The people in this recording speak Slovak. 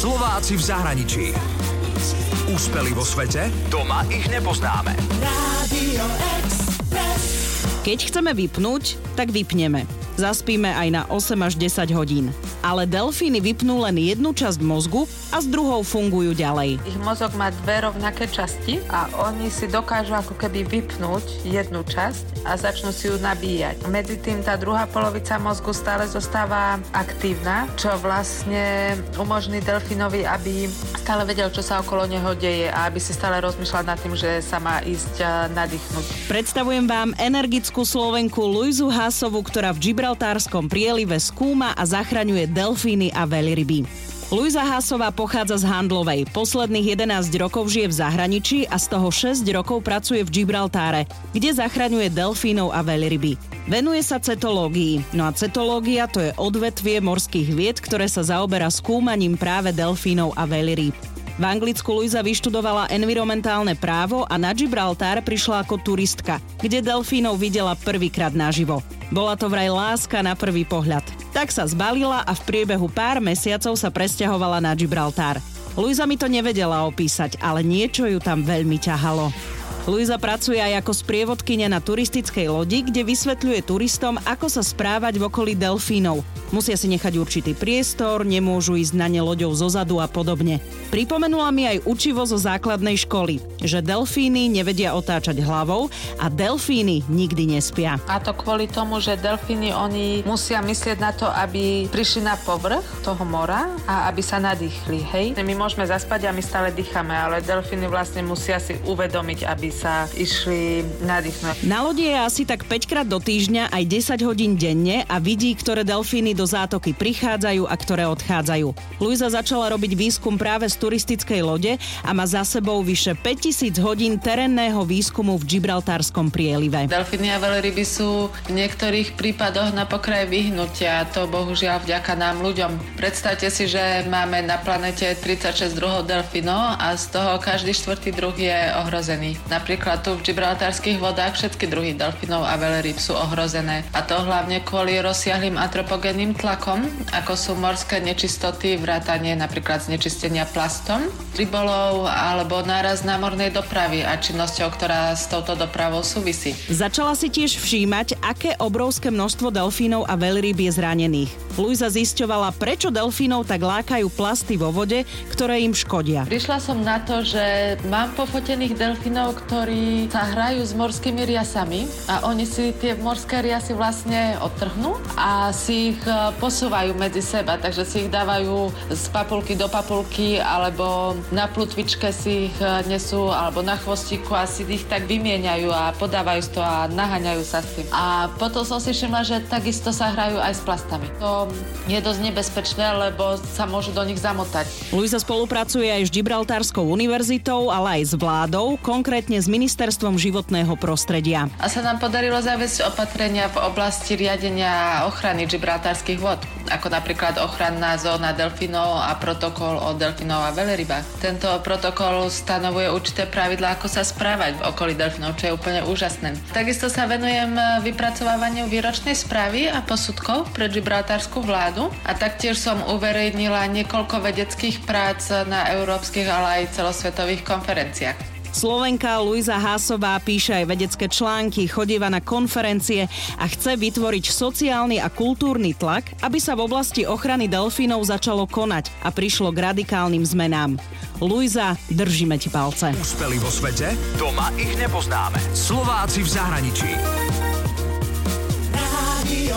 Slováci v zahraničí. Úspeli vo svete? Doma ich nepoznáme. Keď chceme vypnúť, tak vypneme. Zaspíme aj na 8 až 10 hodín. Ale delfíny vypnú len jednu časť mozgu a s druhou fungujú ďalej. Ich mozog má dve rovnaké časti a oni si dokážu ako keby vypnúť jednu časť a začnú si ju nabíjať. Medzi tým tá druhá polovica mozgu stále zostáva aktívna, čo vlastne umožní delfínovi, aby stále vedel, čo sa okolo neho deje a aby si stále rozmýšľal nad tým, že sa má ísť nadýchnuť. Predstavujem vám energickú Slovenku Luizu Hásovu, ktorá v Gibraltárskom prielive skúma a zachraňuje delfíny a veľryby. Luisa Hásová pochádza z Handlovej. Posledných 11 rokov žije v zahraničí a z toho 6 rokov pracuje v Gibraltáre, kde zachraňuje delfínov a veľryby. Venuje sa cetológii. No a cetológia to je odvetvie morských vied, ktoré sa zaoberá skúmaním práve delfínov a veľryb. V Anglicku Luisa vyštudovala environmentálne právo a na Gibraltar prišla ako turistka, kde delfínov videla prvýkrát naživo. Bola to vraj láska na prvý pohľad. Tak sa zbalila a v priebehu pár mesiacov sa presťahovala na Gibraltar. Luisa mi to nevedela opísať, ale niečo ju tam veľmi ťahalo. Luisa pracuje aj ako sprievodkynia na turistickej lodi, kde vysvetľuje turistom, ako sa správať v okolí delfínov. Musia si nechať určitý priestor, nemôžu ísť na ne loďou zozadu a podobne. Pripomenula mi aj učivo zo základnej školy, že delfíny nevedia otáčať hlavou a delfíny nikdy nespia. A to kvôli tomu, že delfíny oni musia myslieť na to, aby prišli na povrch toho mora a aby sa nadýchli, hej? My môžeme zaspať a my stále dýchame, ale delfíny vlastne musia si uvedomiť, aby sa išli nadýchnuť. Na lodi je asi tak 5 krát do týždňa aj 10 hodín denne a vidí, ktoré delfíny do zátoky prichádzajú a ktoré odchádzajú. Luisa začala robiť výskum práve z turistickej lode a má za sebou vyše 5000 hodín terénneho výskumu v Gibraltárskom prielive. Delfíny a veľryby sú v niektorých prípadoch na pokraji vyhnutia. To bohužiaľ vďaka nám ľuďom. Predstavte si, že máme na planete 36 druhov delfínov a z toho každý štvrtý druh je ohrozený. Napríklad tu v gibraltárskych vodách všetky druhy delfínov a veľryb sú ohrozené. A to hlavne kvôli rozsiahlým antropogenným tlakom, ako sú morské nečistoty, vrátanie napríklad znečistenia plastom, rybolov alebo náraz námornej dopravy a činnosťou, ktorá s touto dopravou súvisí. Začala si tiež všímať, aké obrovské množstvo delfínov a veľryb je zranených. Luisa zisťovala, prečo delfínov tak lákajú plasty vo vode, ktoré im škodia. Prišla som na to, že mám pofotených delfínov, ktorí sa hrajú s morskými riasami a oni si tie morské riasy vlastne odtrhnú a si ich posúvajú medzi seba, takže si ich dávajú z papulky do papulky alebo na plutvičke si ich e, nesú alebo na chvostíku a si ich tak vymieňajú a podávajú to a naháňajú sa s tým. A potom som si všimla, že takisto sa hrajú aj s plastami. To je dosť nebezpečné, lebo sa môžu do nich zamotať. Luisa spolupracuje aj s Gibraltárskou univerzitou, ale aj s vládou, konkrétne s Ministerstvom životného prostredia. A sa nám podarilo zaviesť opatrenia v oblasti riadenia a ochrany gibraltárskych vod, ako napríklad ochranná zóna delfinov a protokol o delfinov a veľrybách. Tento protokol stanovuje určité pravidlá, ako sa správať v okolí delfinov, čo je úplne úžasné. Takisto sa venujem vypracovávaniu výročnej správy a posudkov pre gibraltárskú vládu a taktiež som uverejnila niekoľko vedeckých prác na európskych, ale aj celosvetových konferenciách. Slovenka Luisa Hásová píše aj vedecké články, chodíva na konferencie a chce vytvoriť sociálny a kultúrny tlak, aby sa v oblasti ochrany delfínov začalo konať a prišlo k radikálnym zmenám. Luisa, držíme ti palce. Úspeli vo svete? Doma ich nepoznáme. Slováci v zahraničí. Radio